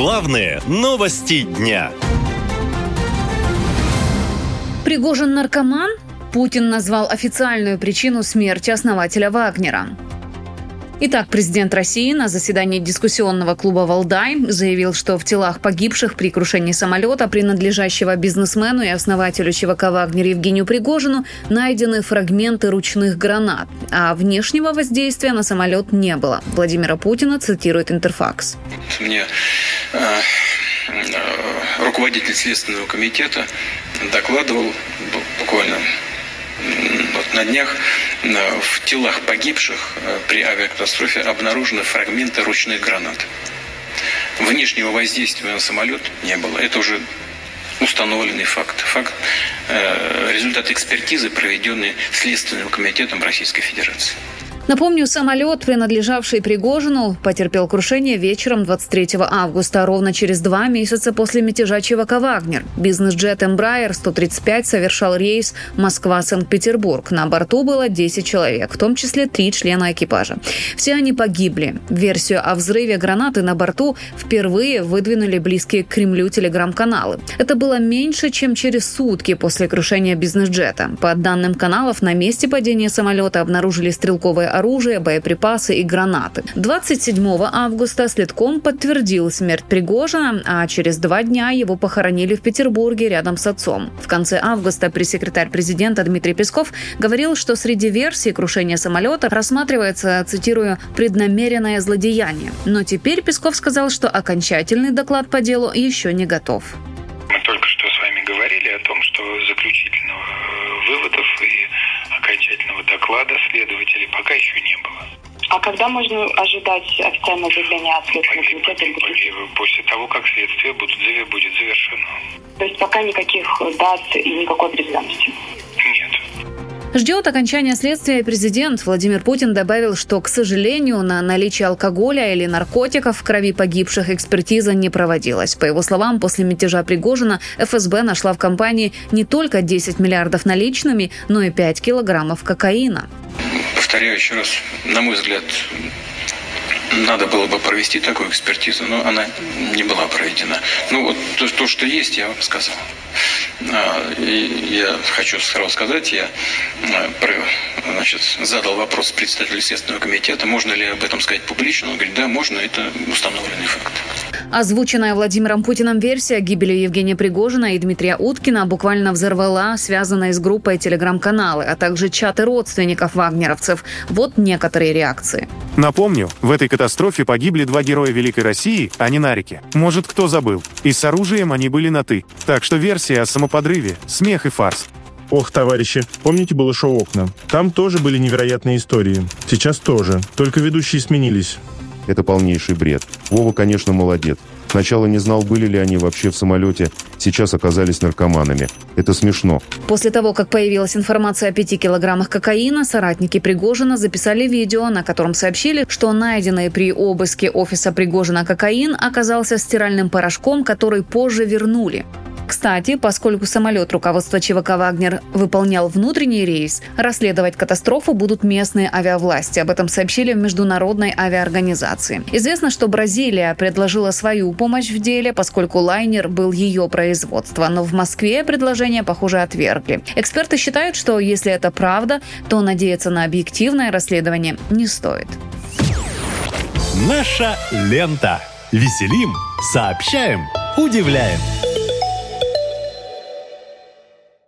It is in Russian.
Главные новости дня. Пригожин наркоман? Путин назвал официальную причину смерти основателя Вагнера. Итак, президент России на заседании дискуссионного клуба «Валдай» заявил, что в телах погибших при крушении самолета, принадлежащего бизнесмену и основателю ЧВК «Вагнер» Евгению Пригожину, найдены фрагменты ручных гранат, а внешнего воздействия на самолет не было. Владимира Путина цитирует «Интерфакс». Мне руководитель Следственного комитета докладывал буквально вот на днях э, в телах погибших э, при авиакатастрофе обнаружены фрагменты ручных гранат. Внешнего воздействия на самолет не было. Это уже установленный факт. Факт э, результат экспертизы, проведенной Следственным комитетом Российской Федерации. Напомню, самолет, принадлежавший Пригожину, потерпел крушение вечером 23 августа, ровно через два месяца после мятежа ЧВК «Вагнер». Бизнес-джет Embraer 135 совершал рейс Москва-Санкт-Петербург. На борту было 10 человек, в том числе три члена экипажа. Все они погибли. Версию о взрыве гранаты на борту впервые выдвинули близкие к Кремлю телеграм-каналы. Это было меньше, чем через сутки после крушения бизнес-джета. По данным каналов, на месте падения самолета обнаружили стрелковые оружие, боеприпасы и гранаты. 27 августа следком подтвердил смерть Пригожина, а через два дня его похоронили в Петербурге рядом с отцом. В конце августа пресс-секретарь президента Дмитрий Песков говорил, что среди версий крушения самолета рассматривается, цитирую, «преднамеренное злодеяние». Но теперь Песков сказал, что окончательный доклад по делу еще не готов. Мы только что с вами говорили о том, что заключительного э, выводов и окончательного доклада следователей пока еще не было. А когда можно ожидать официального заявления от Следственного комитета? После того, как следствие будет, будет завершено. То есть пока никаких дат и никакой определенности? Ждет окончания следствия президент. Владимир Путин добавил, что, к сожалению, на наличие алкоголя или наркотиков в крови погибших экспертиза не проводилась. По его словам, после мятежа Пригожина ФСБ нашла в компании не только 10 миллиардов наличными, но и 5 килограммов кокаина. Повторяю еще раз, на мой взгляд, надо было бы провести такую экспертизу, но она не была проведена. Ну вот то, то что есть, я вам сказал. А, я хочу сразу сказать, я а, значит, задал вопрос представителю Следственного комитета, можно ли об этом сказать публично. Он говорит, да, можно, это установленный факт. Озвученная Владимиром Путиным версия гибели Евгения Пригожина и Дмитрия Уткина буквально взорвала связанные с группой телеграм-каналы, а также чаты родственников вагнеровцев. Вот некоторые реакции. Напомню, в этой катастрофе погибли два героя Великой России, а не на реке. Может, кто забыл. И с оружием они были на «ты». Так что версия о самоподрыве – смех и фарс. Ох, товарищи, помните было шоу «Окна»? Там тоже были невероятные истории. Сейчас тоже, только ведущие сменились. Это полнейший бред. Вова, конечно, молодец. Сначала не знал, были ли они вообще в самолете, сейчас оказались наркоманами. Это смешно. После того, как появилась информация о 5 килограммах кокаина, соратники Пригожина записали видео, на котором сообщили, что найденный при обыске офиса Пригожина кокаин оказался стиральным порошком, который позже вернули. Кстати, поскольку самолет руководства ЧВК «Вагнер» выполнял внутренний рейс, расследовать катастрофу будут местные авиавласти. Об этом сообщили в Международной авиаорганизации. Известно, что Бразилия предложила свою помощь в деле, поскольку лайнер был ее производства. Но в Москве предложение, похоже, отвергли. Эксперты считают, что если это правда, то надеяться на объективное расследование не стоит. Наша лента. Веселим, сообщаем, удивляем.